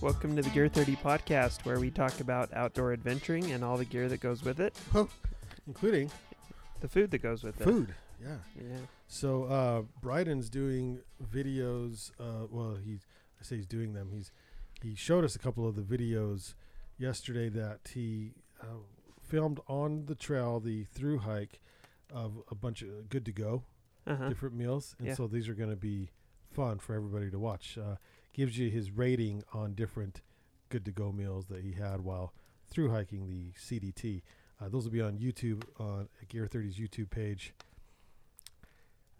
Welcome to the Gear 30 podcast, where we talk about outdoor adventuring and all the gear that goes with it, Including the food that goes with it. food. Yeah. Yeah. So uh, Bryden's doing videos. Uh, well, he's I say he's doing them. He's he showed us a couple of the videos yesterday that he uh, filmed on the trail, the through hike of a bunch of good to go Uh-huh. different meals, and Yeah. so these are going to be fun for everybody to watch. Uh, gives you his rating on different good to go meals that he had while through hiking the CDT. Uh, those will be on YouTube on Gear 30's YouTube page.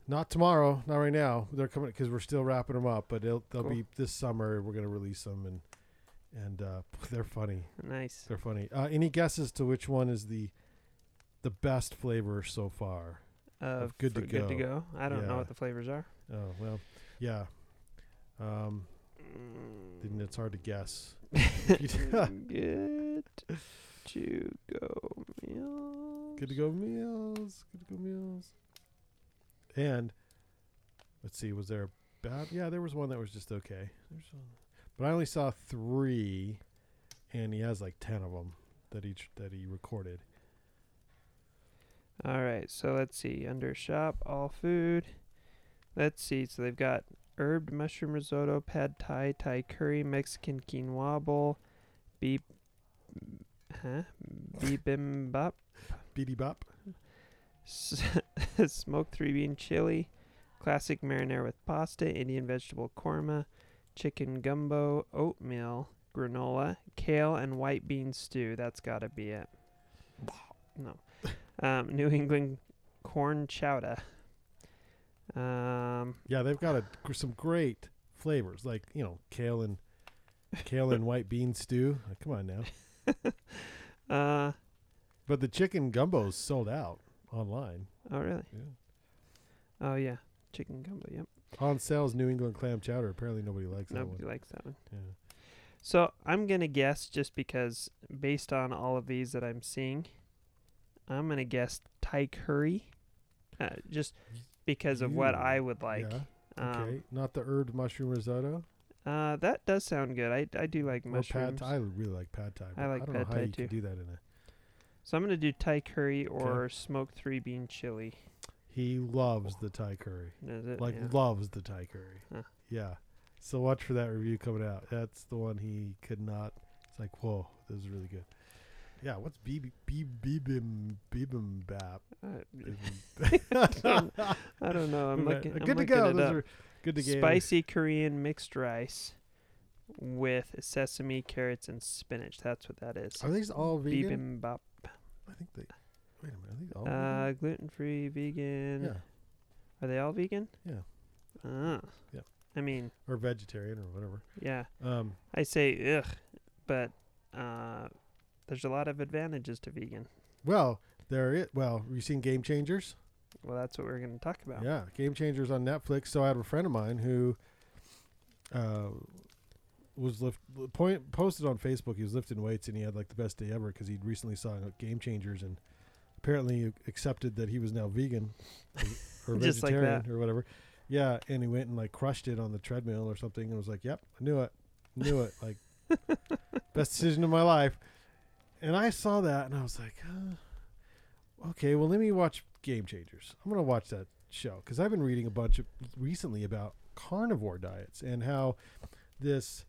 Not tomorrow, not right now. They're coming because we're still wrapping them up, but they'll they'll Cool. be this summer. We're gonna release them, and and uh, they're funny. Nice. They're funny. Uh, any guesses to which one is the the best flavor so far? Of good to for Good to go. go. I don't Yeah. know what the flavors are. Oh well, yeah. Um, it's hard to guess. good to go meals. Good to go meals. Good to go meals. And let's see, was there a bad? Yeah, there was one that was just okay. But I only saw three, and he has like ten of them that each that he recorded. All right, so let's see. Under shop, all food. Let's see. So they've got herbed mushroom risotto, pad thai, Thai curry, Mexican quinoa bowl, beep, huh? Bibimbap, Beady bop. s- smoked three bean chili, classic marinara with pasta, Indian vegetable korma, chicken gumbo, oatmeal, granola, kale, and white bean stew. That's got to be it. No. Um, New England corn chowder. Yeah, they've got a, some great flavors, like you know, kale and kale and white bean stew. Come on now. uh, But the chicken gumbo's sold out online. oh really? Yeah. Oh yeah, chicken gumbo. Yep. On sales, New England clam chowder. Apparently, nobody likes that one. Nobody likes that one. Yeah. So I'm gonna guess just because based on all of these that I'm seeing, I'm gonna guess Thai curry, uh, just because of what I would like. yeah. Um, Okay. Not the herb mushroom risotto. Uh, that does sound good. I I do like Or pad mushrooms. thai. I really like pad thai. I like I don't pad know how thai you too. could do that in a. So I'm gonna do Thai curry or smoked three bean chili. He loves the Thai curry. Is it? Like Yeah. loves the Thai curry. Huh. Yeah. So watch for that review coming out. That's the one he could not. It's like whoa, this is really good. Yeah. What's bib bibim bibimbap? I I don't know. I'm looking. I'm good to looking go. Those up. are good to go. Spicy Korean mixed rice with sesame, carrots, and spinach. That's what that is. Are these all vegan? Bibimbap. I think they. Wait a minute. Are these all Uh, gluten free, vegan. vegan? Are they all vegan? Yeah. Ah. Yeah. I mean, Or vegetarian or whatever. yeah. Um. I say ugh, but uh, there's a lot of advantages to vegan. Well, there it. Well, you seen Game Changers? Well, that's what we're going to talk about. Yeah, Game Changers on Netflix. So I had a friend of mine who uh, was lift point posted on Facebook. He was lifting weights and he had like the best day ever because he'd recently saw Game Changers and apparently accepted that he was now vegan or, or Just like vegetarian or whatever. Yeah, and he went and like crushed it on the treadmill or something and was like, "Yep, I knew it, knew it." Like best decision of my life. And I saw that and I was like, uh, "Okay, well, let me watch Game Changers. I'm gonna watch that show because I've been reading a bunch of recently about carnivore diets and how this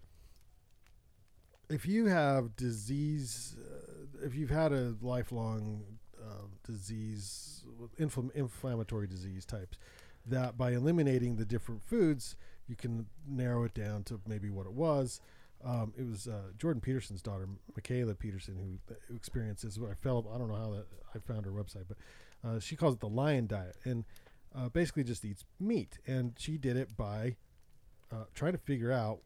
if you have disease, uh, if you've had a lifelong uh, disease, infl- inflammatory disease types, that by eliminating the different foods, you can narrow it down to maybe what it was. Um, it was uh, Jordan Peterson's daughter, Mikhaila Peterson, who, who experiences what I felt. I don't know how that I found her website, but uh, she calls it the lion diet, and uh, basically just eats meat. And she did it by uh, trying to figure out.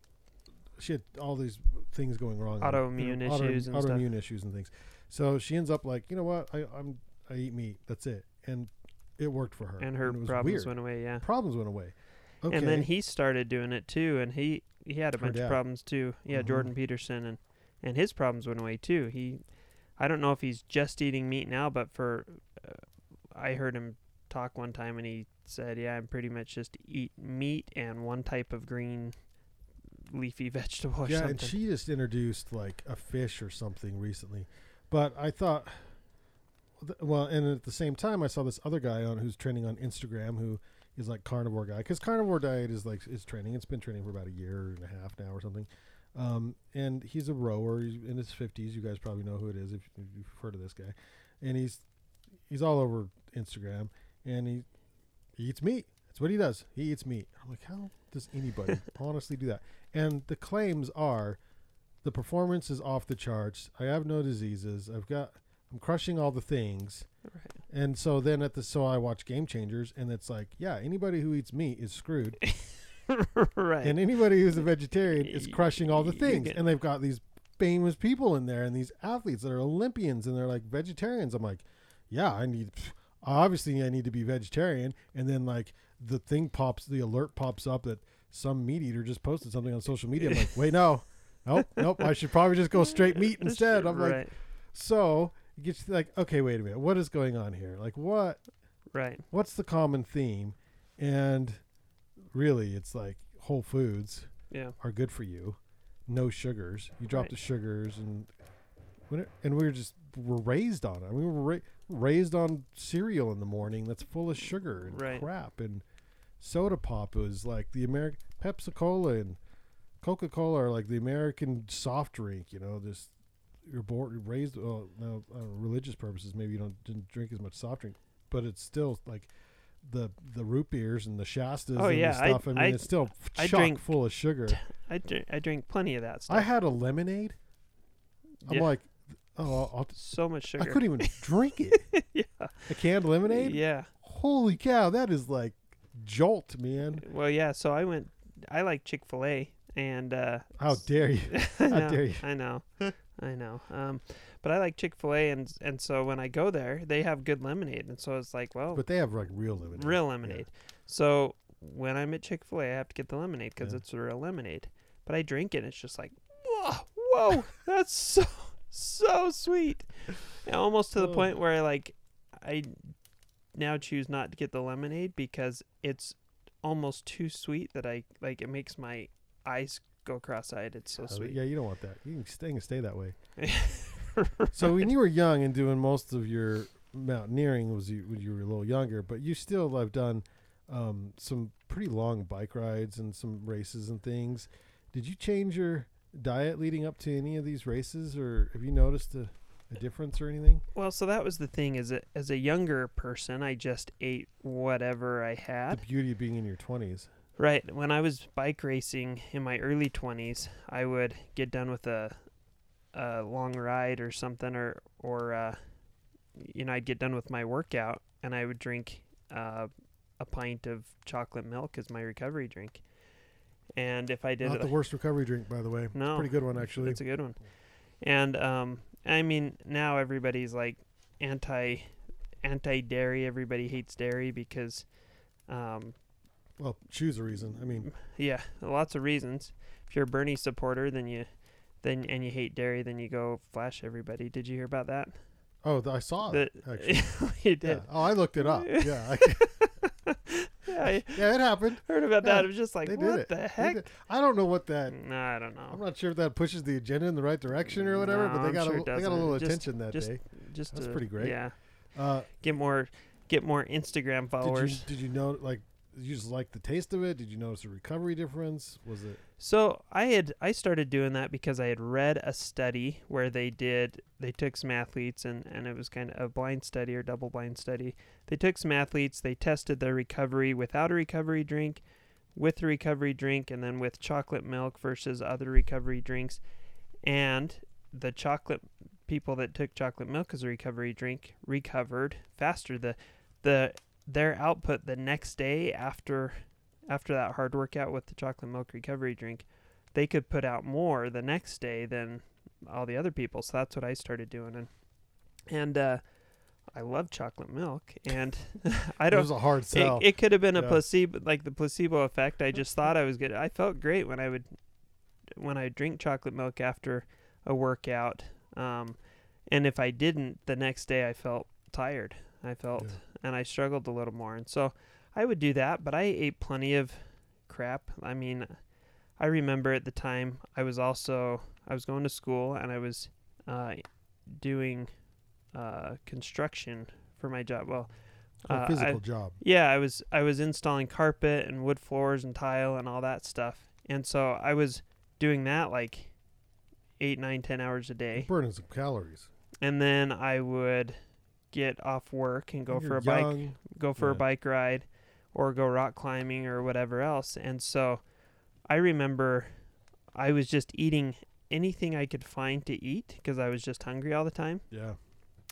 She had all these things going wrong, Autoimmune you know, auto- issues and stuff. issues and things. So she ends up like, you know what? I, I'm I eat meat. That's it, and it worked for her. and her was problems weird. went away. Yeah. Problems went away. Okay. And then he started doing it too, and he he had a bunch of problems too. Yeah, Mhm. Jordan Peterson, and and his problems went away too. He, I don't know if he's just eating meat now, but for, uh, I heard him talk one time, and he said, "Yeah, I'm pretty much just eat meat and one type of green, leafy vegetable or yeah, something." and she just introduced like a fish or something recently, but I thought, well, and at the same time, I saw this other guy on who's trending on Instagram who is like carnivore guy because carnivore diet is like is training. It's been training for about a year and a half now or something. Um, and he's a rower. He's in his fifties. You guys probably know who it is if, if you've heard of this guy. And he's he's all over Instagram, and he, he eats meat. That's what he does. He eats meat. I'm like, how does anybody honestly do that? And the claims are, the performance is off the charts. I have no diseases. I've got. I'm crushing all the things. Right. And so then at the so I watch Game Changers, and it's like, yeah, anybody who eats meat is screwed, right. and anybody who's a vegetarian is crushing all the things. And they've got these famous people in there, and these athletes that are Olympians, and they're like vegetarians. I'm like, yeah, I need. Obviously, I need to be vegetarian. And then like the thing pops, the alert pops up that some meat eater just posted something on social media. I'm like, wait, no. Nope, nope. I should probably just go straight meat instead. I'm like, so it gets you like, okay, wait a minute, what is going on here? Like, what right. what's the common theme? And really, it's like whole foods Yeah. are good for you, no sugars. You drop Right. the sugars, and and we were just we're raised on it. I mean, we were ra- raised on cereal in the morning that's full of sugar and Right. crap, and soda pop was like the American Pepsi Cola and Coca Cola are like the American soft drink. You know, just you're born raised. Well, now uh, religious purposes, maybe you don't didn't drink as much soft drink, but it's still like the the root beers and the Shastas Oh, and yeah, the I- stuff. I, mean, I- it's still I chock drink full of sugar. I drink, I drink plenty of that stuff. I had a lemonade. I'm Yeah. like, oh, I'll, I'll, so much sugar. I couldn't even drink it. yeah. A canned lemonade. Yeah. Holy cow, that is like jolt, man. Well, yeah. So I went. I like Chick Fil A, and uh, How dare you? How know, dare you? I know, I know. Um, but I like Chick Fil A, and and so when I go there, they have good lemonade, and so it's like, well, But they have like real lemonade. real lemonade. So when I'm at Chick Fil A, I have to get the lemonade because Yeah. it's a real lemonade. But I drink it, and it's just like, whoa, whoa, that's so so sweet, almost to the Oh. point where I like, I now choose not to get the lemonade because it's almost too sweet that I like it makes my eyes go cross-eyed. It's so Uh, sweet. Yeah, you don't want that. You can stay, you can stay that way. So when you were young and doing most of your mountaineering was you when you were a little younger, but you still have done um, some pretty long bike rides and some races and things. Did you change your diet leading up to any of these races, or have you noticed a, a difference or anything? Well, so that was the thing. As a as a younger person, I just ate whatever I had. The beauty of being in your twenties. Right. When I was bike racing in my early twenties, I would get done with a a long ride or something, or or uh, you know, I'd get done with my workout and I would drink uh, a pint of chocolate milk as my recovery drink. And if I did Not it, the worst recovery drink, by the way. No, pretty good one actually. It's a good one. And um, I mean, now everybody's like anti anti dairy. Everybody hates dairy because, um, Well, choose a reason. I mean, yeah, lots of reasons. If you're a Bernie supporter, then you then and you hate dairy, then you go flash everybody. Did you hear about that? oh, th- I saw it. That- Actually, you yeah. did. Oh, I looked it up. Yeah, I, Yeah, I yeah, it happened. heard about Yeah, that. It was just like, did what it. the heck? did- I don't know what that. No, I don't know. I'm not sure if that pushes the agenda in the right direction or whatever, but they I'm got sure a they got a little Just- attention that just day. Just That's to- pretty great. Yeah, Uh, get more get more Instagram did followers. you did you know like did you just like the taste of it? Did you notice a recovery difference? Was it So I had I started doing that because I had read a study where they did they took some athletes and and it was kind of a blind study or double blind study. They took some athletes, they tested their recovery without a recovery drink, with a recovery drink, and then with chocolate milk versus other recovery drinks. And the chocolate people that took chocolate milk as a recovery drink recovered faster. The the their output the next day after after that hard workout with the chocolate milk recovery drink, they could put out more the next day than all the other people. So that's what I started doing, and and uh, I love chocolate milk, and I It don't. It was a hard It, sell. it could have been a Yeah. placebo, like the placebo effect. I just thought I was good. I felt great when I would when I drink chocolate milk after a workout. Um, and if I didn't, the next day I felt tired. I felt. And I struggled a little more. And so I would do that, but I ate plenty of crap. I mean, I remember at the time I was also I was going to school and I was uh, doing uh, construction for my job. Well, a uh, I- physical job. yeah, I was I was installing carpet and wood floors and tile and all that stuff. And so I was doing that like eight, nine, ten hours a day. Burning some calories. And then I would get off work and go for a bike go for a bike ride or go rock climbing or whatever else. And so I remember I was just eating anything I could find to eat because I was just hungry all the time. Yeah.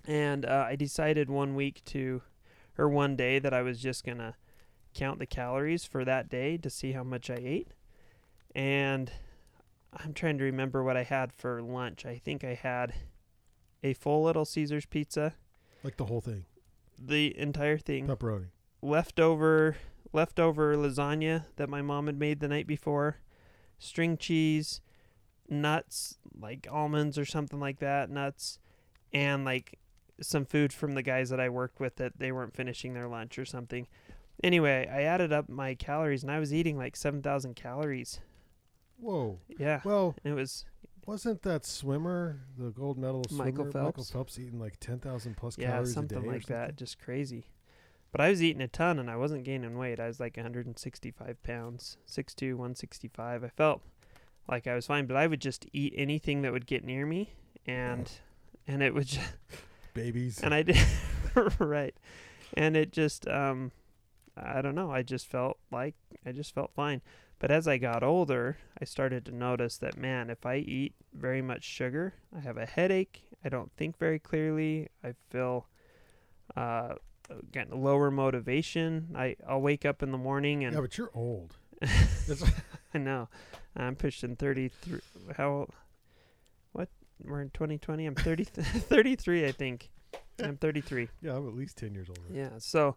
And uh, I decided one week to, or one day, that I was just going to count the calories for that day to see how much I ate. And I'm trying to remember what I had for lunch. I think I had a full Little Caesars pizza, Like the whole thing. the entire thing, Pepperoni. leftover leftover lasagna that my mom had made the night before, string cheese, nuts like almonds or something like that, nuts, and like some food from the guys that I worked with that they weren't finishing their lunch or something. Anyway, I added up my calories and I was eating like 7,000 calories. Whoa. Yeah. Well, It was wasn't that swimmer, the gold medal swimmer, Michael Michael Phelps? Phelps, eating like 10,000 plus yeah, calories a something day or like that, just crazy. But I was eating a ton and I wasn't gaining weight. I was like 165 pounds, 6'2", 165. I felt like I was fine, but I would just eat anything that would get near me, and and it would just, Babies. and I did right, and it just um, I don't know. I just felt like I just felt fine. But as I got older, I started to notice that man, if I eat very much sugar, I have a headache. I don't think very clearly. I feel uh, getting lower motivation. I I'll wake up in the morning and yeah, but you're old. I know I'm pushing 33. How? old- What? We're in 2020. I'm 30, 33, I think. I'm 33. Yeah, I'm at least 10 years older. Yeah. So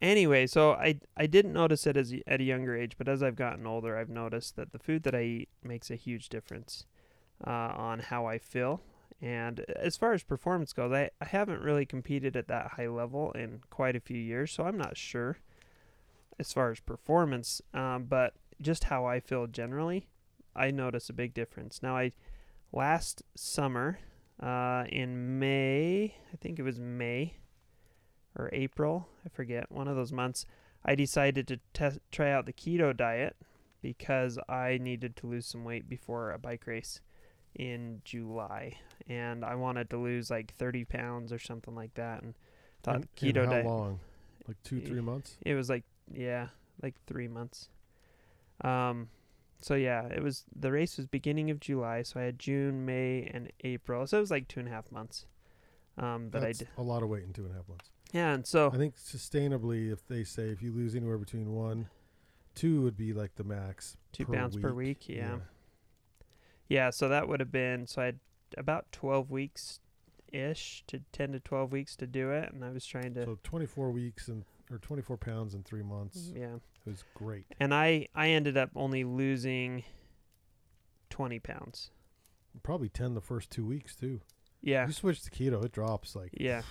anyway, so I I didn't notice it as at a younger age, but as I've gotten older, I've noticed that the food that I eat makes a huge difference uh, on how I feel. And as far as performance goes, I, I haven't really competed at that high level in quite a few years, so I'm not sure as far as performance. Um, but just how I feel generally, I notice a big difference. Now, I last summer uh, in May, I think it was May or April, I forget, one of those months, I decided to test, try out the keto diet because I needed to lose some weight before a bike race in July, and I wanted to lose like 30 pounds or something like that, and thought And- keto and how diet. long? Like two, three months? It was like yeah, like three months. Um, so yeah, it was the race was beginning of July, so I had June, May, and April, so it was like two and a half months. Um, that I did. a lot of weight in two and a half months. Yeah, and so I think sustainably, if they say if you lose anywhere between one, two would be like the max. two per pounds per week. Yeah. Yeah. yeah, So that would have been so I had about twelve weeks, ish to ten to twelve weeks to do it, and I was trying to. So 24 weeks and or 24 pounds in three months mm, yeah, It was great. and I I ended up only losing twenty pounds. Probably 10 the first two weeks too. Yeah, You switch to keto, it drops like Yeah.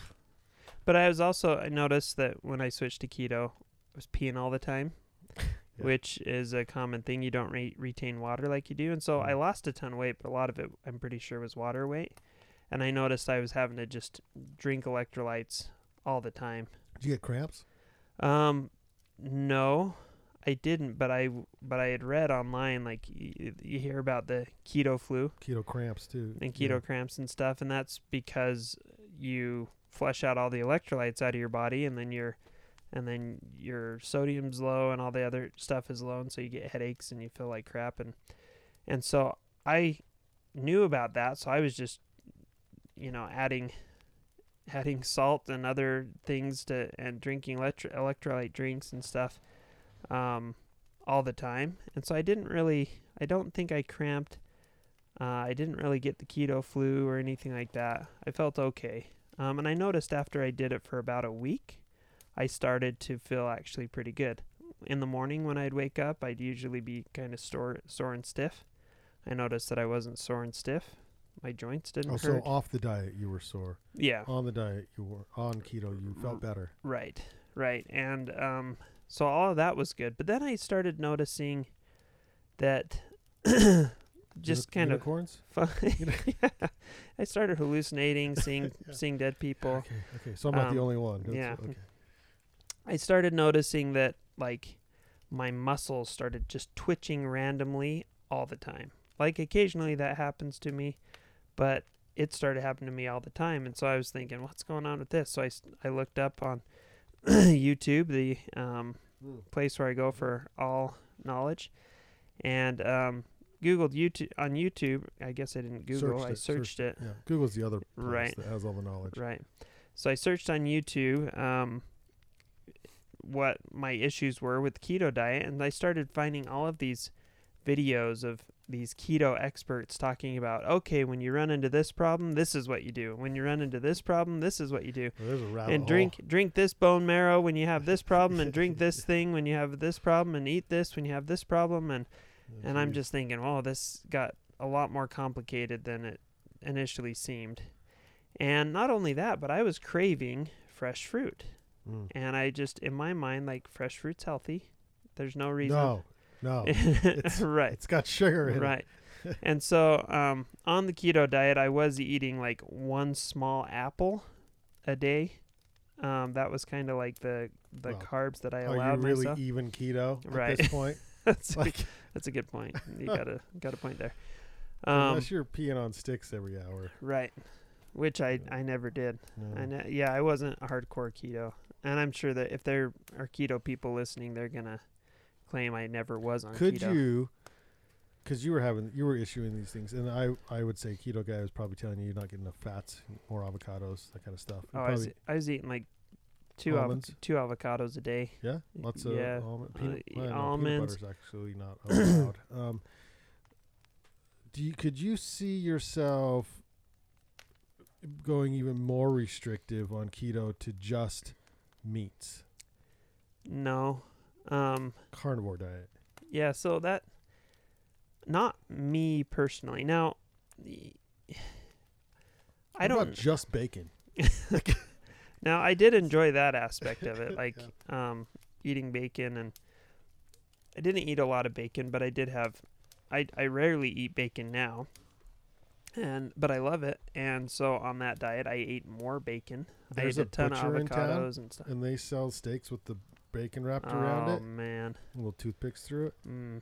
But I was also I noticed that when I switched to keto, I was peeing all the time, Yeah. which is a common thing. You don't re- retain water like you do, and so I Mm. lost a ton of weight, but a lot of it I'm pretty sure was water weight. And I noticed I was having to just drink electrolytes all the time. Did you get cramps? Um, no, I didn't, but I but I had read online like you, you hear about the keto flu Keto cramps too. and yeah. keto cramps and stuff, and that's because you flush out all the electrolytes out of your body, and then your and then your sodium's low, and all the other stuff is low, and so you get headaches and you feel like crap, and and so I knew about that, so I was just you know adding adding salt and other things to and drinking electro- electrolyte drinks and stuff um, all the time, and so I didn't really I don't think I cramped. Uh, I didn't really get the keto flu or anything like that. I felt okay. Um, and I noticed after I did it for about a week, I started to feel actually pretty good. In the morning when I'd wake up, I'd usually be kind of sore, sore and stiff. I noticed that I wasn't sore and stiff. My joints didn't Oh, so off the diet you were sore. yeah, On the diet you were on keto you felt better. right, right. And um, so all of that was good. But then I started noticing that just kind of unicorns. fun. yeah. I started hallucinating, seeing Yeah. seeing dead people. Okay, okay. So I'm not the Um, only one. That's- yeah. Okay. I started noticing that like my muscles started just twitching randomly all the time. Like occasionally that happens to me, but it started happening to me all the time. And so I was thinking, what's going on with this? So I, I looked up on YouTube, the um, Mm. place where I go for all knowledge, and um, Googled YouTube on YouTube. I guess I didn't Google. Searched I searched it. Yeah. Google's the other place Right. that has all the knowledge. Right. So I searched on YouTube um, what my issues were with keto diet, and I started finding all of these videos of these keto experts talking about okay, when you run into this problem, this is what you do. When you run into this problem, this is what you do. Well, there's a rabbit and hole. drink drink this bone marrow when you have this problem, and drink this thing when you have this problem, and eat this when you have this problem, and And I'm just thinking, oh, this got a lot more complicated than it initially seemed. And not only that, but I was craving fresh fruit. Mm. And I just, in my mind, like fresh fruit's healthy. There's no reason. No, no. It's- right. It's got sugar in it. Right. and so um, on the keto diet, I was eating like one small apple a day. Um, that was kind of like the the Well, carbs that I allowed myself. Are you really myself. even keto Right. at this point? like, that's a good point. You got a got a point there. Um, unless you're peeing on sticks every hour. Right. Which I I never did. No. I ne- yeah, I wasn't a hardcore keto. And I'm sure that if there are keto people listening, they're going to claim I never was on keto. Could keto. you? Because you were having, you were issuing these things, and I, I would say keto guy was probably telling you you're not getting enough fats, more avocados, that kind of stuff. Oh, I was, I was eating like two avo- two avocados a day. yeah, lots of yeah, almond, uh, peanut, e- well, no, almonds. Peanut butter's actually not allowed. um, do you, could you see yourself going even more restrictive on keto to just meats, No. Um carnivore diet? yeah, so that not me personally. Now I What don't just bacon. Now I did enjoy that aspect of it, like um, eating bacon, and I didn't eat a lot of bacon, but I did have. I I rarely eat bacon now, and but I love it, and so on that diet I ate more bacon. There's I a ate a ton of butcher in town, avocados and stuff. and they sell steaks with the bacon wrapped around it. oh man, little toothpicks through it. mm,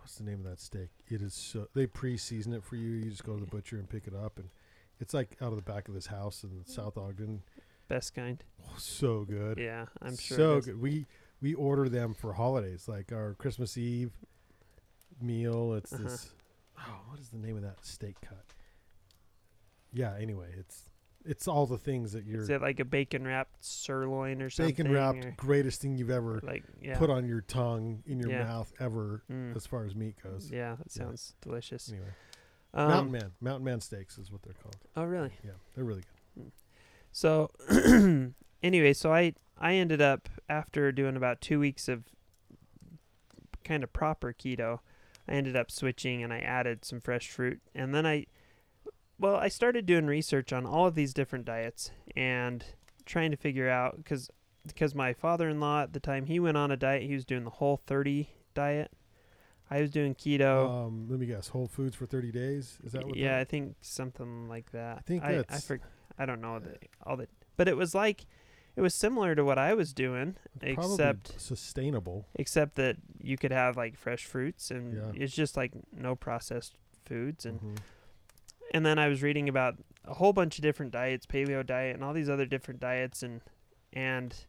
What's the name of that steak? It is so they pre-season it for you. You just go to the butcher and pick it up, and it's like out of the back of this house in South Ogden. Best kind. Oh, so good, Yeah, I'm sure. so good. We we order them for holidays, like our Christmas Eve meal. It's Uh-huh. this. Oh, what is the name of that steak cut? Yeah. Anyway, it's it's all the things that you're Is it like a bacon wrapped sirloin or something? bacon wrapped, greatest thing you've ever like yeah. put on your tongue in your Yeah. mouth ever, Mm, as far as meat goes. yeah, that Yeah. sounds delicious. Anyway, Um, Mountain Man, Mountain Man steaks is what they're called. Oh really? Yeah, they're really good. So anyway, so I I ended up after doing about two weeks of kind of proper keto, I ended up switching and I added some fresh fruit, and then I, well, I started doing research on all of these different diets and trying to figure out because because my father-in-law at the time he went on a diet, he was doing the whole 30 diet. I was doing keto. Um, let me guess. Whole Foods for 30 days. Is that what? yeah, that- I think something like that. I think I, I, that's- for, I don't know the, all the, but it was like it was similar to what I was doing, probably except sustainable. except that you could have like fresh fruits and Yeah. it's just like no processed foods and Mhm. and then I was reading about a whole bunch of different diets, paleo diet and all these other different diets and and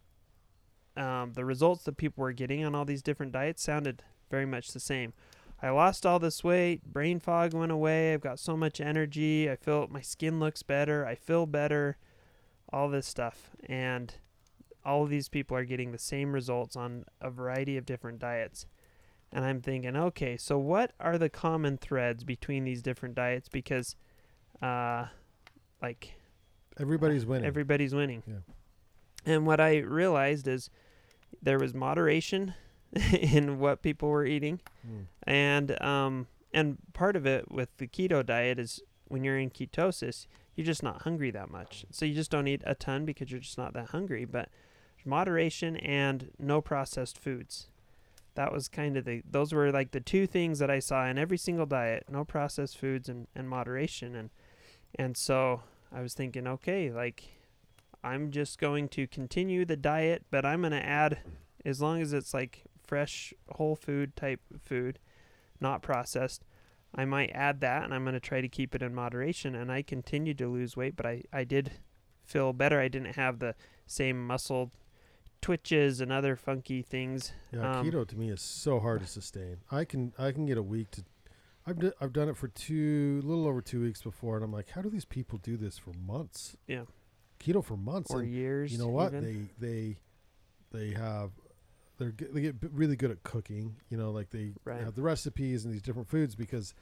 um, the results that people were getting on all these different diets sounded very much the same. I lost all this weight, brain fog went away, I've got so much energy, I feel my skin looks better, I feel better, all this stuff. And all of these people are getting the same results on a variety of different diets. And I'm thinking, okay, so what are the common threads between these different diets? Because, uh, like, Everybody's winning. everybody's winning. Yeah. And what I realized is there was moderation in what people were eating, Mm. and um, and part of it with the keto diet is when you're in ketosis, you're just not hungry that much, so you just don't eat a ton because you're just not that hungry. But moderation and no processed foods. That was kind of the those were like the two things that I saw in every single diet: no processed foods and, and moderation. And and so I was thinking, okay, like I'm just going to continue the diet, but I'm going to add as long as it's like fresh whole food type food, not processed. I might add that and I'm going to try to keep it in moderation and I continued to lose weight, but I I did feel better. I didn't have the same muscle twitches and other funky things. Yeah, Um, keto to me is so hard to sustain. I can I can get a week to. I've d- I've done it for two, a little over two weeks before, and I'm like, how do these people do this for months? Yeah. keto for months. Or and years. you know what? even. They they they have they're they get really good at cooking. You know, like they Right. have the recipes and these different foods because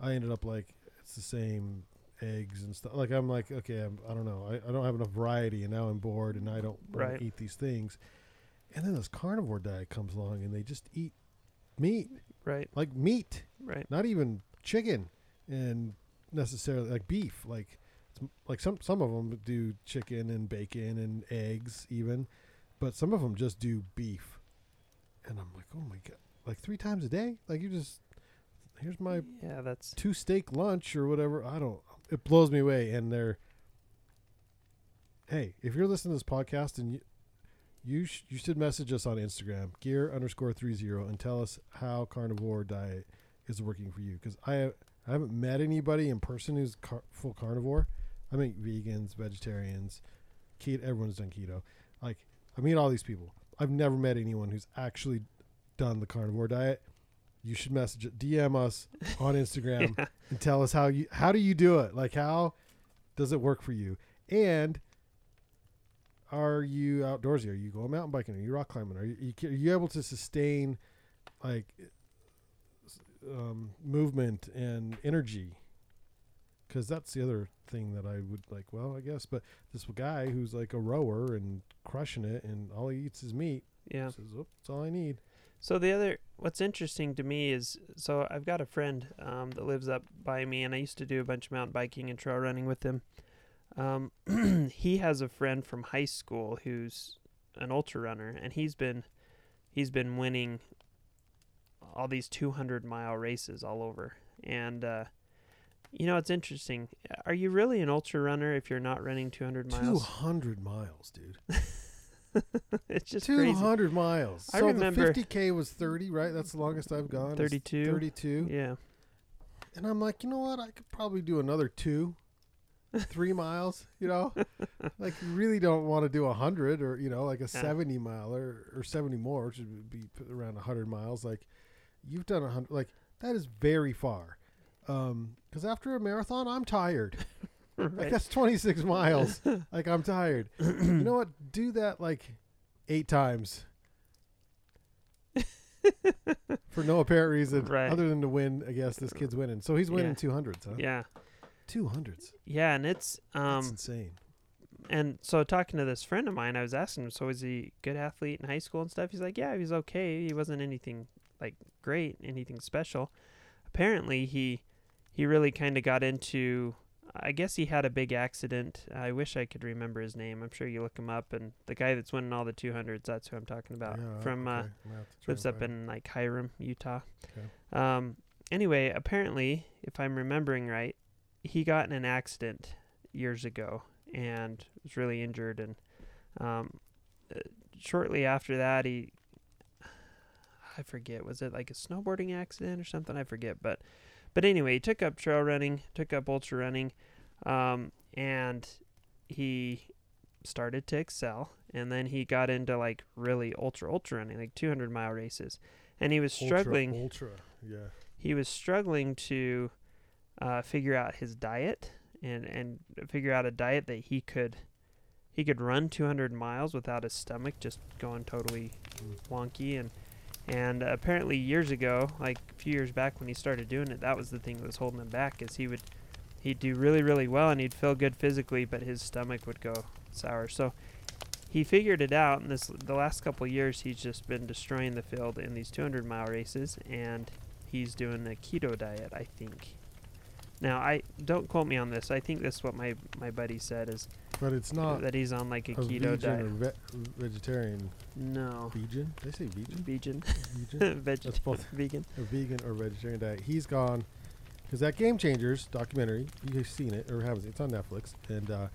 I ended up like it's the same eggs and stuff. Like I'm like okay, I'm, I don't know. I, I don't have enough variety, and now I'm bored, and I don't Right. eat these things. And then this carnivore diet comes along, and they just eat meat, right, like meat, right, not even chicken, and necessarily like beef. Like like some some of them do chicken and bacon and eggs even, but some of them just do beef. And I'm like, oh my god, like three times a day? Like you just here's my yeah, that's two steak lunch or whatever. I don't. It blows me away. And they're, hey, if you're listening to this podcast and you, you sh- you should message us on Instagram, gear underscore three zero, and tell us how carnivore diet is working for you. Because I I haven't met anybody in person who's car- full carnivore. I mean vegans, vegetarians, keto. Everyone's done keto. Like I meet all these people. I've never met anyone who's actually done the carnivore diet. You should message it, DM us on Instagram yeah, and tell us how you how do you do it? Like how does it work for you? And are you outdoorsy? Are you going mountain biking? Are you rock climbing? Are you, you are you able to sustain like um, movement and energy? Because that's the other thing that I would like. Well, I guess, but this guy who's like a rower and crushing it, and all he eats is meat. yeah. Says, "Oh, that's all I need." So the other, what's interesting to me is, so I've got a friend um, that lives up by me, and I used to do a bunch of mountain biking and trail running with him. Um, he has a friend from high school who's an ultra runner, and he's been, he's been winning all these 200 mile races all over. And uh, you know, it's interesting. Are you really an ultra runner if you're not running 200 miles? 200 miles, dude. it's just Two crazy. miles. I so remember- the 50k was 30, right? That's the longest I've gone. is 32. 32. Yeah. And I'm like, you know what? I could probably do another two, three miles. You know, like you really don't want to do a hundred or you know, like a 70 mile or, or 70 more, which would be around hundred miles. Like you've done a hundred. Like that is very far. Um, because after a marathon, I'm tired. Like that's 26 miles. like I'm tired. you know what? Do that like eight times. For no apparent reason, Right. other than to win. I guess this kid's winning, so he's winning Yeah. two hundreds. Huh? Yeah. two hundreds. Yeah, and it's That's um insane. and so talking to this friend of mine, I was asking him, so was he a good athlete in high school and stuff? He's like, yeah, he was okay. He wasn't anything like great, anything special. Apparently, he he really kind of got into. I guess he had a big accident. I wish I could remember his name. I'm sure you look him up, and the guy that's winning all the 200s, that's who I'm talking about. Yeah, From uh, okay. I'm gonna have to try lives up in like Hyrum, Utah. Okay. Um, anyway, apparently, if I'm remembering right, he got in an accident years ago and was really injured, and um, shortly after that, he I forget was it like a snowboarding accident or something? I forget, but but anyway, he took up trail running, took up ultra running, um, and he started to excel. And then he got into like really ultra ultra running, like 200 mile races, and he was struggling. Ultra, ultra. yeah. He was struggling to uh, figure out his diet and and figure out a diet that he could he could run 200 miles without his stomach just going totally Mm. wonky and and uh, apparently years ago like a few years back when he started doing it that was the thing that was holding him back is he would he'd do really really well and he'd feel good physically but his stomach would go sour. So he figured it out and this the last couple years he's just been destroying the field in these 200 mile races and he's doing a keto diet i think now i don't quote me on this i think this is what my my buddy said is But it's not that he's on like a, a keto vegan diet or ve- vegetarian. no Vegan? I say vegan? vegan vegan? That's both vegan a vegan or vegetarian diet. He's gone because that Game Changers documentary. You've seen it or haven't? it, It's on Netflix, and uh,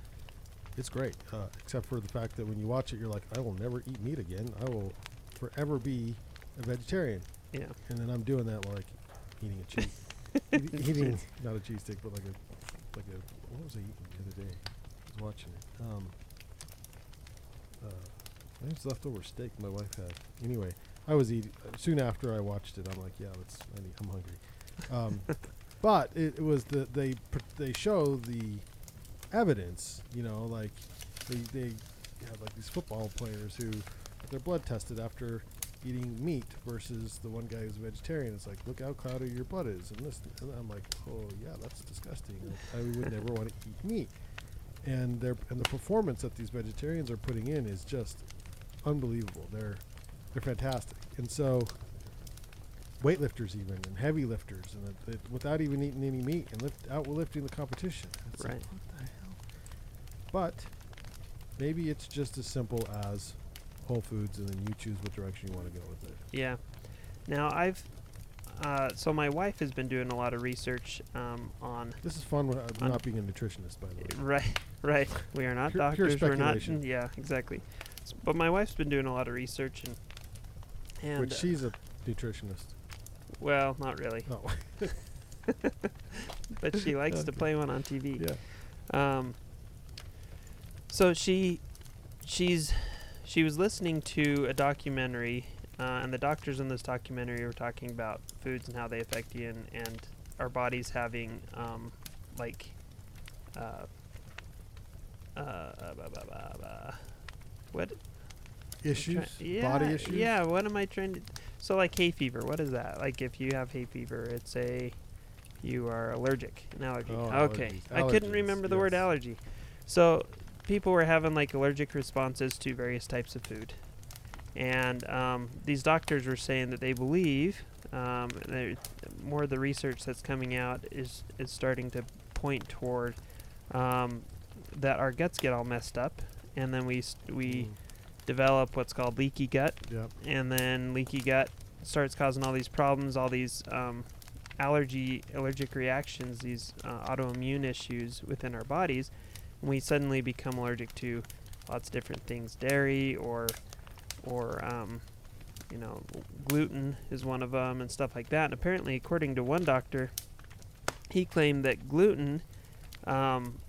it's great. Uh, except for the fact that when you watch it, you're like, I will never eat meat again. I will forever be a vegetarian. yeah And then I'm doing that while like eating a cheese, eating, not a cheese stick, but like a like a what was I eating the other day? I was watching it. Um, uh, I think it's leftover steak my wife had. Anyway, I was eating uh, soon after I watched it. I'm like, yeah, let's. I need, I'm hungry. Um, but it, it was the they pr- they show the evidence. You know, like they they have like these football players who their blood tested after eating meat versus the one guy who's a vegetarian. It's like, look how cloudy your blood is, and this. And I'm like, oh yeah, that's disgusting. I would never want to eat meat. And their and the performance that these vegetarians are putting in is just unbelievable. They're they're fantastic. And so weightlifters even and heavy lifters and it, it, without even eating any meat and lift out lifting the competition. It's like, Right. what the hell? But maybe it's just as simple as Whole Foods and then you choose what direction you want to go with it. Yeah. Now I've uh, so my wife has been doing a lot of research um, on This is fun with uh, not being a nutritionist, by the way. right right. We are not Pure- pure doctors. We're not. Yeah, exactly. S- But my wife's been doing a lot of research and and Which uh, she's a nutritionist. well, not really, Oh, but she likes to play one on TV. yeah. Um, so she, she's, she was listening to a documentary, uh, and the doctors in this documentary were talking about foods and how they affect you, and, and our bodies having, um, like, uh, uh, blah, blah, blah, blah. what Issues, yeah, body issues. Yeah, what am I trying to? So like hay fever, what is that? Like if you have hay fever, it's a you are allergic, an allergy. Oh, okay, allergies. I couldn't remember the word allergy. So people were having like allergic responses to various types of food, and um, these doctors were saying that they believe um, more of the research that's coming out is is starting to point toward um, that our guts get all messed up, and then we we Mm, develop what's called leaky gut, Yep. and then leaky gut starts causing all these problems, all these um, allergy allergic reactions, these uh, autoimmune issues within our bodies. We suddenly become allergic to lots of different things, dairy or or um, you know gluten is one of them, and stuff like that. And apparently, according to one doctor, he claimed that gluten um,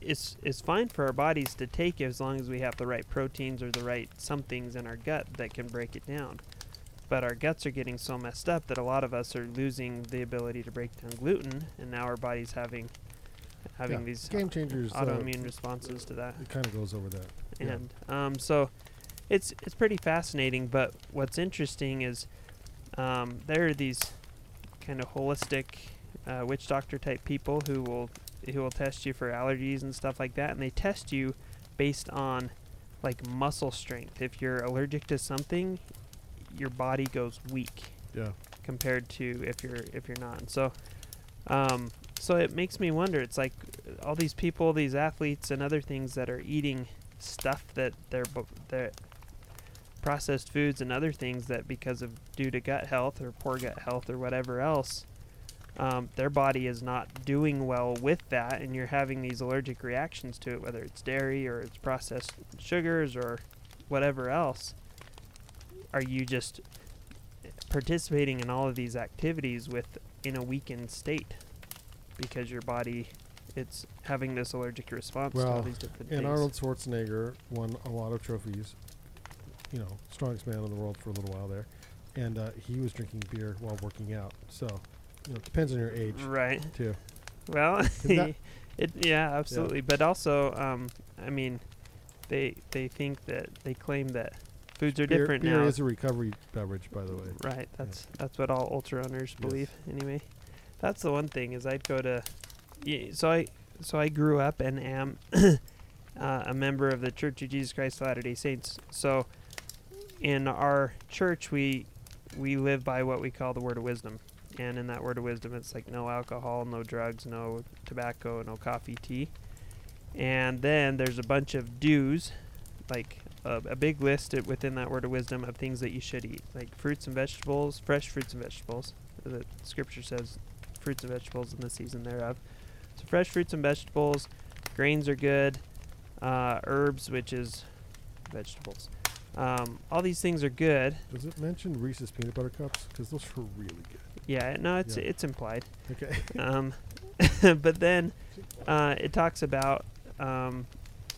is is fine for our bodies to take as long as we have the right proteins or the right somethings in our gut that can break it down. But our guts are getting so messed up that a lot of us are losing the ability to break down gluten, and now our body's having having Yeah, these game changers. uh, autoimmune responses to that. It kind of goes over that. Yeah. And um, so it's it's pretty fascinating. But what's interesting is um, there are these kind of holistic uh, witch doctor type people who will who will test you for allergies and stuff like that, and they test you based on like muscle strength. If you're allergic to something, your body goes weak Yeah. compared to if you're if you're not. And so, um, so it makes me wonder. It's like uh, all these people, these athletes, and other things that are eating stuff that they're that processed foods and other things that because of due to gut health or poor gut health or whatever else. Um, their body is not doing well with that, and you're having these allergic reactions to it, whether it's dairy or it's processed sugars or whatever else, are you just participating in all of these activities with in a weakened state because your body it's having this allergic response to all these different And things. And Arnold Schwarzenegger won a lot of trophies. You know, strongest man in the world for a little while there, and uh, he was drinking beer while working out. So, you know, it depends on your age right. too. Well, it yeah, absolutely. But also, um, I mean, they they think that they claim that foods are beer, different beer now. is a recovery beverage, by the way. Right. That's that's what all ultra runners Yes. believe. Anyway, that's the one thing is I'd go to. So I so I grew up and am uh, a member of the Church of Jesus Christ of Latter Day Saints. So in our church we we live by what we call the word of wisdom. And in that word of wisdom, it's like no alcohol, no drugs, no tobacco, no coffee, tea. And then there's a bunch of do's, like a, a big list within that word of wisdom of things that you should eat, like fruits and vegetables, fresh fruits and vegetables. The scripture says fruits and vegetables in the season thereof. So fresh fruits and vegetables, grains are good, uh, herbs, which is vegetables. Um, all these things are good. Does it mention Reese's peanut butter cups? Because those were really good. Yeah, no, it's Yeah. it's implied. Okay. Um, but then uh, it talks about um,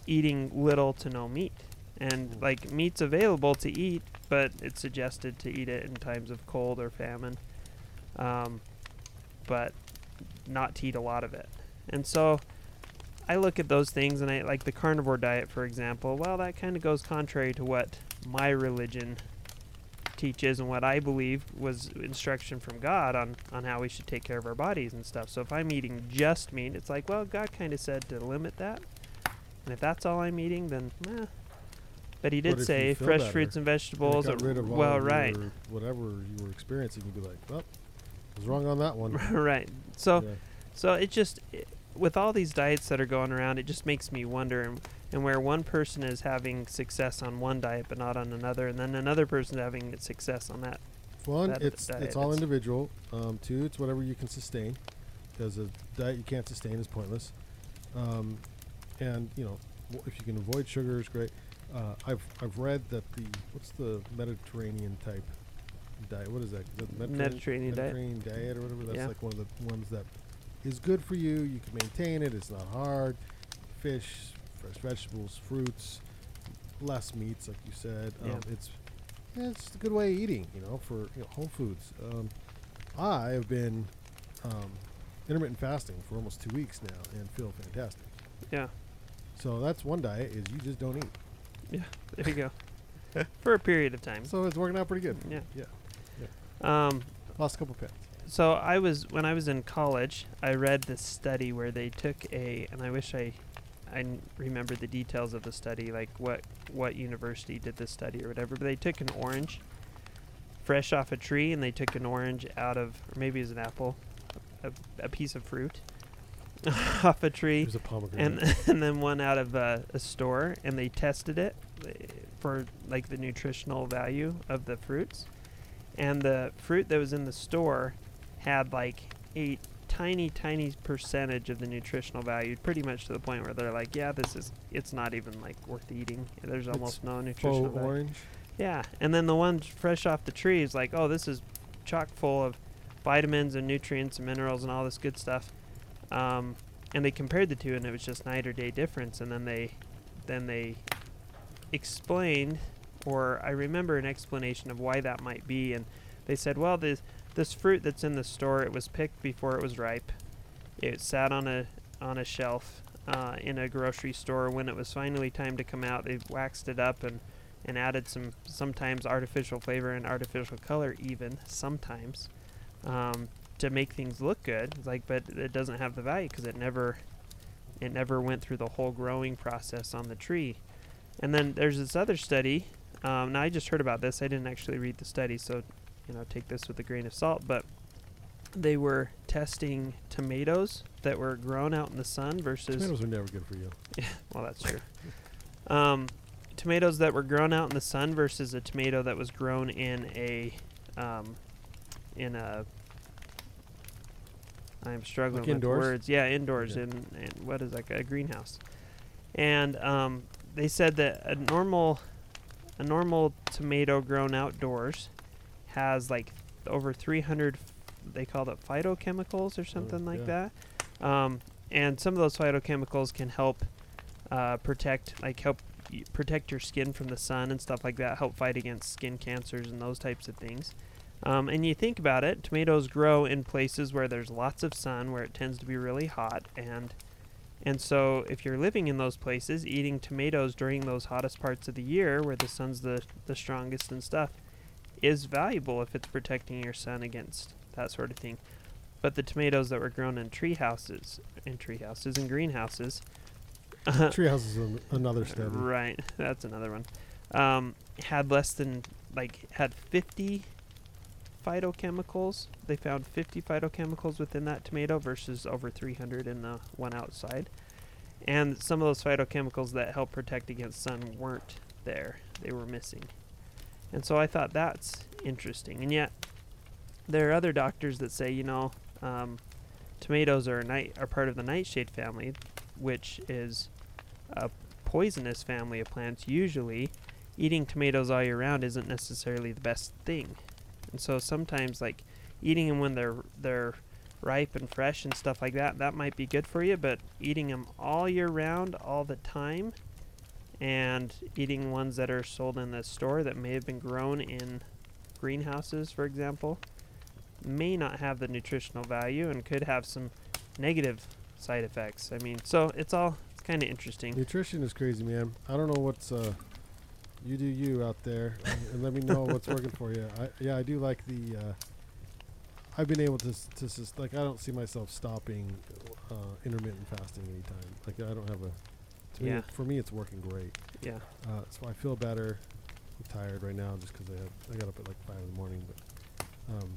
eating little to no meat, and Mm. like meat's available to eat, but it's suggested to eat it in times of cold or famine, um, but not to eat a lot of it. And so I look at those things, and I like the carnivore diet, for example. Well, that kind of goes contrary to what my religion teaches and what I believe was instruction from God on, on how we should take care of our bodies and stuff. So if I'm eating just meat, it's like, well, God kind of said to limit that. And if that's all I'm eating, then eh. But he did you say fresh fruits and And vegetables. got rid of all well, right. whatever you were experiencing. You'd be like, well, was wrong on that one. right. So Yeah. So it just, i with all these diets that are going around, it just makes me wonder, and, and where one person is having success on one diet but not on another, and then another person having success on that. One, that it's diet, it's all it's- individual. Um, two, it's whatever you can sustain, because a diet you can't sustain is pointless. Um, and you know, if you can avoid sugar, is great. Uh, I've I've read that the what's the Mediterranean type diet? What is that? Is that the Mediterranean diet? Mediterranean diet or whatever. That's Yeah. like one of the ones that is good for you. You can maintain it. It's not hard. Fish, fresh vegetables, fruits, less meats, like you said. Yeah. Um, it's yeah, it's a good way of eating, you know, for you know, whole foods. Um, I have been um, intermittent fasting for almost two weeks now and feel fantastic. Yeah, So that's one diet is you just don't eat. Yeah. There you go. For a period of time. So it's working out pretty good. Yeah. Yeah. Um, Lost a couple pounds. so I was when I was in college, I read this study where they took a, and I wish I, I n- remember the details of the study, like what what university did this study or whatever. But they took an orange, fresh off a tree, and they took an orange out of, or maybe it was an apple, a, a piece of fruit, off a tree, There's a pomegranate. and and then one out of uh, a store, and they tested it uh, for like the nutritional value of the fruits, and the fruit that was in the store had like a tiny, tiny percentage of the nutritional value, pretty much to the point where they're like, yeah, this is it's not even like worth eating. There's It's almost no nutritional value. orange. Yeah, and then the one fresh off the tree is like, oh, this is chock full of vitamins and nutrients and minerals and all this good stuff. Um, and they compared the two, and it was just night or day difference. And then they, then they explained, or I remember an explanation of why that might be. And they said, well, this this fruit that's in the store, it was picked before it was ripe. It sat on a on a shelf uh, in a grocery store. When it was finally time to come out, they waxed it up and and added some sometimes artificial flavor and artificial color even sometimes um, to make things look good It's like but it doesn't have the value because it never it never went through the whole growing process on the tree and then there's this other study um, now i just heard about this i didn't actually read the study so you know take this with a grain of salt but they were testing tomatoes that were grown out in the sun versus Tomatoes are never good for you. Yeah, well, that's true. um, tomatoes that were grown out in the sun versus a tomato that was grown in a um, in a. I'm struggling Like with indoors? words. Yeah, indoors Okay. in, in what is like a greenhouse, and um, they said that a normal a normal tomato grown outdoors has like over 300 they call it phytochemicals or something like yeah. that um, and some of those phytochemicals can help uh, protect like help y- protect your skin from the sun and stuff like that help fight against skin cancers and those types of things um, and you think about it tomatoes grow in places where there's lots of sun where it tends to be really hot and and so if you're living in those places eating tomatoes during those hottest parts of the year where the sun's the, the strongest and stuff is valuable if it's protecting your son against that sort of thing but the tomatoes that were grown in tree houses in tree houses and greenhouses Treehouse is another study. Right, that's another one. Um, had less than like had 50 phytochemicals. They found 50 phytochemicals within that tomato versus over 300 in the one outside. And some of those phytochemicals that help protect against sun weren't there. They were missing. And so I thought that's interesting. And yet there are other doctors that say, you know, um, tomatoes are night are part of the nightshade family, which is a poisonous family of plants. Usually, eating tomatoes all year round isn't necessarily the best thing. And so sometimes, like eating them when they're they're ripe and fresh and stuff like that, that might be good for you. But eating them all year round, all the time, and eating ones that are sold in the store that may have been grown in greenhouses, for example, may not have the nutritional value and could have some negative side effects. I mean, so it's all it's kind of interesting. Nutrition is crazy, man. I don't know what's uh, you do you out there, and, let me know what's working for you. I, yeah, I do like the. Uh, I've been able to to sus- like I don't see myself stopping uh, intermittent fasting anytime. Like I don't have a. To me, Yeah. it- for me, it's working great. Yeah. Uh, so I feel better. I'm tired right now just 'cause I had, I got up at like five in the morning, but um,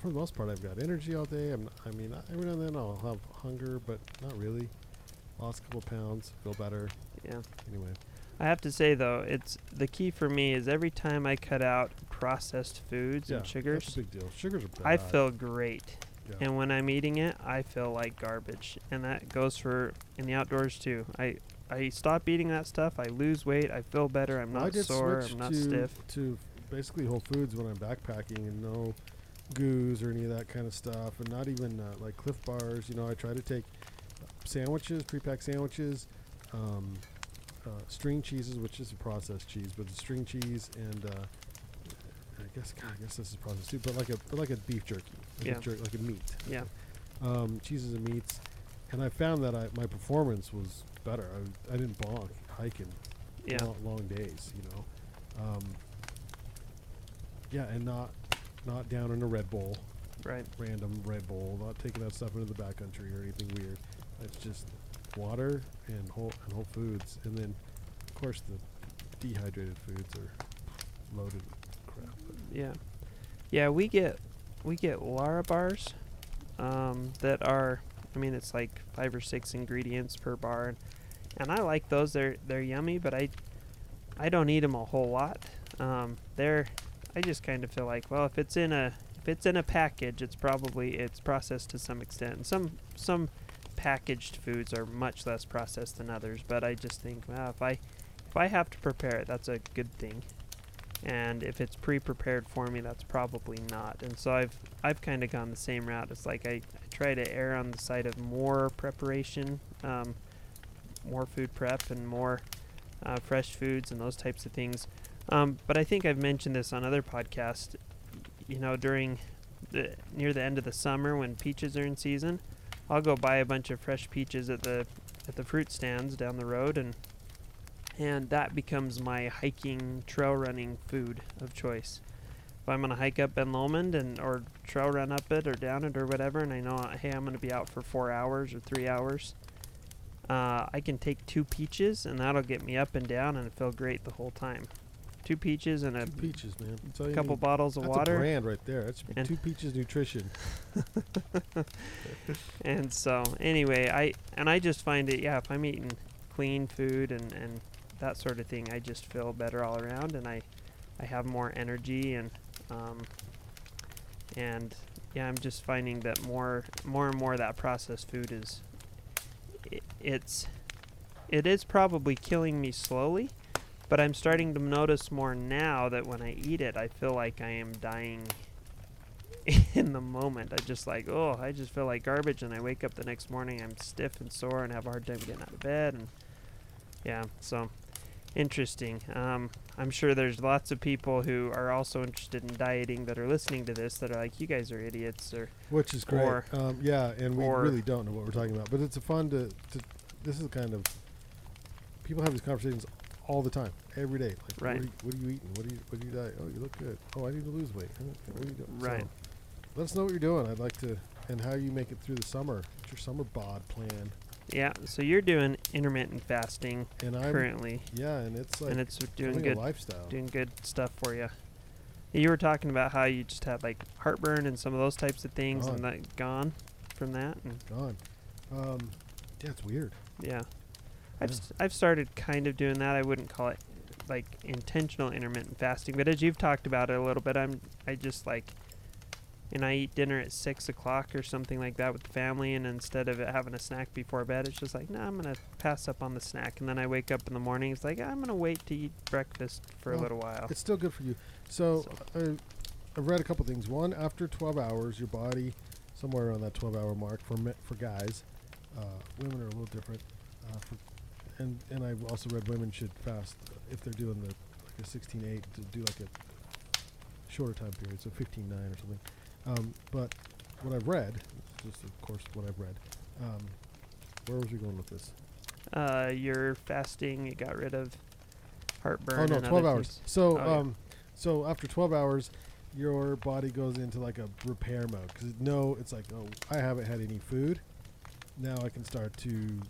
for the most part, I've got energy all day. I'm, I mean, every now and then I'll have hunger, but not really. Lost a couple pounds, feel better. Yeah. Anyway, I have to say though, it's the key for me is every time I cut out processed foods yeah, and that's sugars, a big deal. Sugars are bad. I feel great. Yeah. And when I'm eating it, I feel like garbage. And that goes for in the outdoors too. I I stop eating that stuff, I lose weight, I feel better, I'm Well, I not sore, I'm not to, stiff. to basically Whole Foods when I'm backpacking and no goos or any of that kind of stuff, and not even uh, like Clif Bars. You know, I try to take sandwiches, pre-packed sandwiches, um, uh, string cheeses, which is a processed cheese, but the string cheese and uh, I guess God, I guess this is processed too, but like a but like a beef jerky, like Yeah. a jer- like a meat. Yeah. Um, cheeses and meats, and I found that I, my performance was better. I, I didn't bonk hiking Yeah. long, long days, you know. Um, yeah, and not not down in a Red Bull, Right. random Red Bull, not taking that stuff into the backcountry or anything weird. It's just water and whole and whole foods, and then of course the dehydrated foods are loaded with crap. Yeah, yeah. We get we get Larabars um, that are. I mean, it's like five or six ingredients per bar, and, and I like those. They're they're yummy, but I I don't eat them a whole lot. Um, they're I just kind of feel like well, if it's in a if it's in a package, it's probably it's processed to some extent. Some some packaged foods are much less processed than others, but I just think well, if I if I have to prepare it, that's a good thing. And if it's pre-prepared for me that's probably not. And so i've i've kind of gone the same route. It's like I, I try to err on the side of more preparation um, more food prep and more uh, fresh foods and those types of things. Um, but i think i've mentioned this on other podcasts. You know during the near the end of the summer when peaches are in season i'll go buy a bunch of fresh peaches at the at the fruit stands down the road and and that becomes my hiking trail running food of choice. If i'm to hike up ben lomond and or trail run up it or down it or whatever and i know hey i'm to be out for four hours or three hours uh, i can take two peaches and that'll get me up and down and feel great the whole time two peaches and a two peaches, man. That's couple need. bottles of That's water a brand right there. That's and- two peaches nutrition. and so anyway i and i just find it yeah if i'm eating clean food and and that sort of thing i just feel better all around and i i have more energy and um and yeah i'm just finding that more more and more that processed food is it, it's it is probably killing me slowly But I'm starting to notice more now that when I eat it, I feel like I am dying in the moment. I just like, oh, I just feel like garbage, and I wake up the next morning, I'm stiff and sore, and have a hard time getting out of bed, and yeah, so interesting. Um, I'm sure there's lots of people who are also interested in dieting that are listening to this that are like, you guys are idiots, or which is great. Or- um, yeah, and we really don't know what we're talking about, but it's a fun to, to. This is kind of people have these conversations all the time, every day. Like, Right. What are, you, what are you eating? What do you what do you diet? Oh, you look good. Oh, I need to lose weight. What are you doing? Right. So, let us know what you're doing. I'd like to, and how you make it through the summer. What's your summer bod plan? yeah. So you're doing intermittent fasting And I'm currently, yeah, and it's like and it's doing good. lifestyle. doing good stuff for you. You were talking about how you just had like heartburn and some of those types of things, and that gone from that. And Gone. Um, yeah, it's weird. yeah, I've s- I've started kind of doing that. I wouldn't call it like intentional intermittent fasting, but as you've talked about it a little bit, I'm I just like, and I eat dinner at six o'clock or something like that with the family, and instead of having a snack before bed, it's just like, no, I'm gonna pass up on the snack, and then I wake up in the morning, it's like I'm gonna wait to eat breakfast for Well, a little while. It's still good for you. So, I, I've read a couple things. One, after 12 hours, your body, somewhere around that 12 hour mark for me, for guys, uh, women are a little different. Uh, for, and and I've also read women should fast if they're doing the like a 16-8 to do like a shorter time period, so 15-9 or something. Um, but what I've read, just of course what I've read. Um, where was we going with this? Uh, you're fasting. You got rid of heartburn. Oh no, twelve hours. things. So Oh, yeah. um, so after twelve hours, your body goes into like a repair mode because no, it's like oh, I haven't had any food. Now I can start to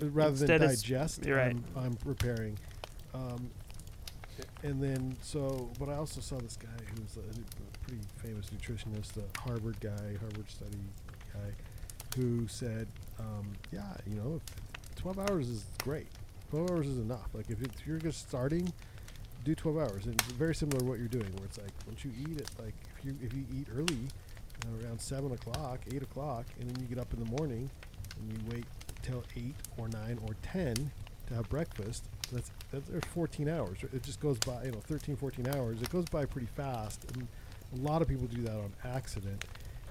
rather Instead than digest. you're right. I'm, I'm repairing. Um, and then so, but I also saw this guy who's a, a pretty famous nutritionist, a Harvard guy, Harvard study guy, who said, um, yeah, you know, 12 hours is great. 12 hours is enough. Like if, if you're just starting, do 12 hours, and it's very similar to what you're doing. Where it's like once you eat it, like if you if you eat early, around seven o'clock, eight o'clock, and then you get up in the morning, and you wait till eight or nine or ten to have breakfast. That's that's there's 14 hours. It just goes by, you know, 13, 14 hours. It goes by pretty fast, and a lot of people do that on accident,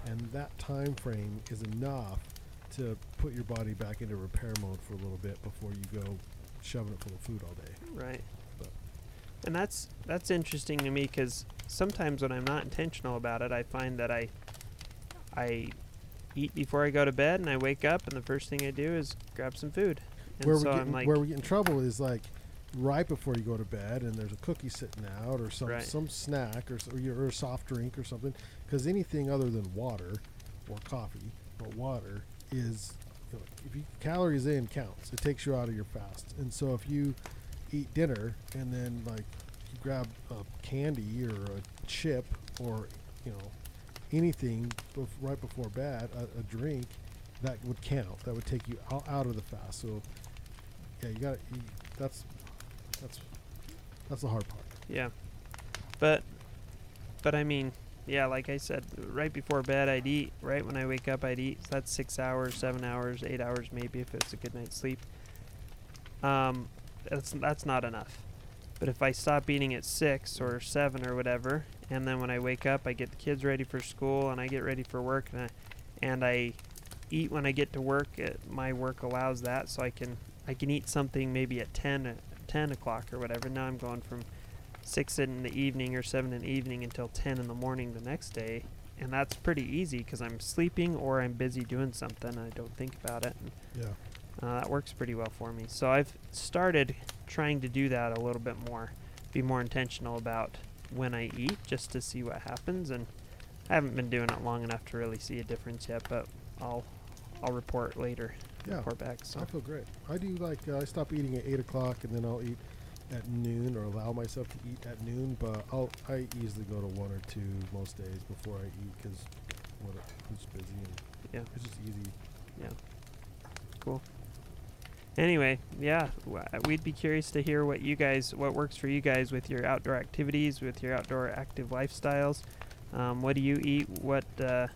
and that time frame is enough to put your body back into repair mode for a little bit before you go shoving it full of food all day. Right. But- And that's that's interesting to me because sometimes when I'm not intentional about it, I find that I I eat before I go to bed, and I wake up, and the first thing I do is grab some food. And where so we get in, like, where we get in trouble is like right before you go to bed, and there's a cookie sitting out, or some Right. some snack, or, or, your- or a soft drink, or something. Because anything other than water or coffee, but water is you know, if you calories in counts. It takes you out of your fast. And so if you eat dinner and then like you grab a candy or a chip or you know anything bef- right before bed, a, a drink, that would count. That would take you out, out of the fast. So yeah, you got That's that's that's the hard part. yeah, but but I mean, yeah, like I said, right before bed I'd eat. Right when I wake up I'd eat. So that's six hours, seven hours, eight hours maybe if it's a good night's sleep. Um, that's that's not enough. But if I stop eating at six or seven or whatever, and then when I wake up, I get the kids ready for school and I get ready for work, and I, and I eat when I get to work. It, my work allows that, so I can I can eat something maybe at 10, uh, 10 o'clock or whatever. Now I'm going from six in the evening or seven in the evening until ten in the morning the next day, and that's pretty easy because I'm sleeping or I'm busy doing something. I don't think about it. And, Yeah. uh, that works pretty well for me. So I've started trying to do that a little bit more, be more intentional about when I eat, just to see what happens. And I haven't been doing it long enough to really see a difference yet, but I'll I'll report later. Yeah. Report back. So I feel great. I do like uh, I stop eating at eight o'clock and then I'll eat at noon or allow myself to eat at noon. But I'll I easily go to one or two most days before I eat because it's busy and yeah. it's just easy. Anyway, yeah, uh, we'd be curious to hear what you guys, what works for you guys with your outdoor activities, with your outdoor active lifestyles. Um, what do you eat? What uh,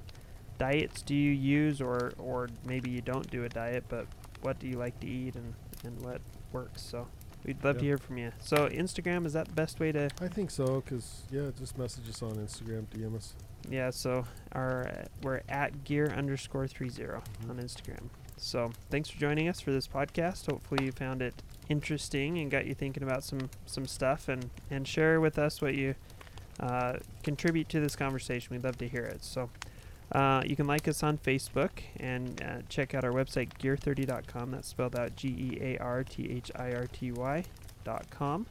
diets do you use, or or maybe you don't do a diet, but what do you like to eat and and what works? So We'd love to hear from you. So Instagram is that the best way to? I think so, cause yeah, just message us on Instagram, DM us. Yeah. So our uh, we're at gear underscore three zero Mhm. on Instagram. So thanks for joining us for this podcast. Hopefully you found it interesting and got you thinking about some some stuff and and share with us what you uh, contribute to this conversation. We'd love to hear it. So. Uh, you can like us on Facebook and uh, check out our website gear30.com. That's spelled out G E A R T H I R T Y dot com.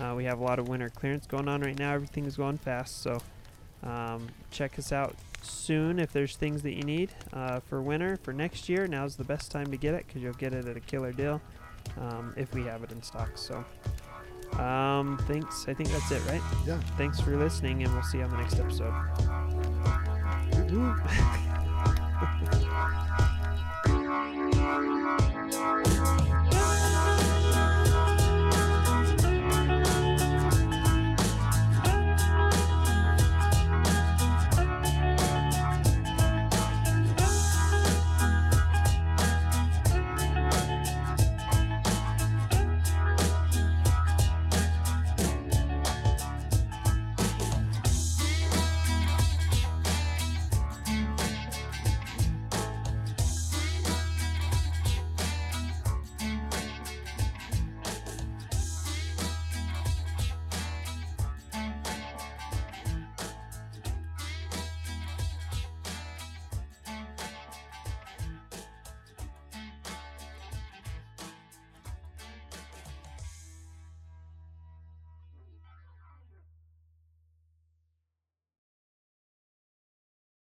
Uh, we have a lot of winter clearance going on right now. Everything is going fast, so um, check us out soon if there's things that you need uh, for winter for next year. Now's the best time to get it because you'll get it at a killer deal um, if we have it in stock. So um, thanks. I think that's it, right? Yeah. Thanks for listening, and we'll see you on the next episode.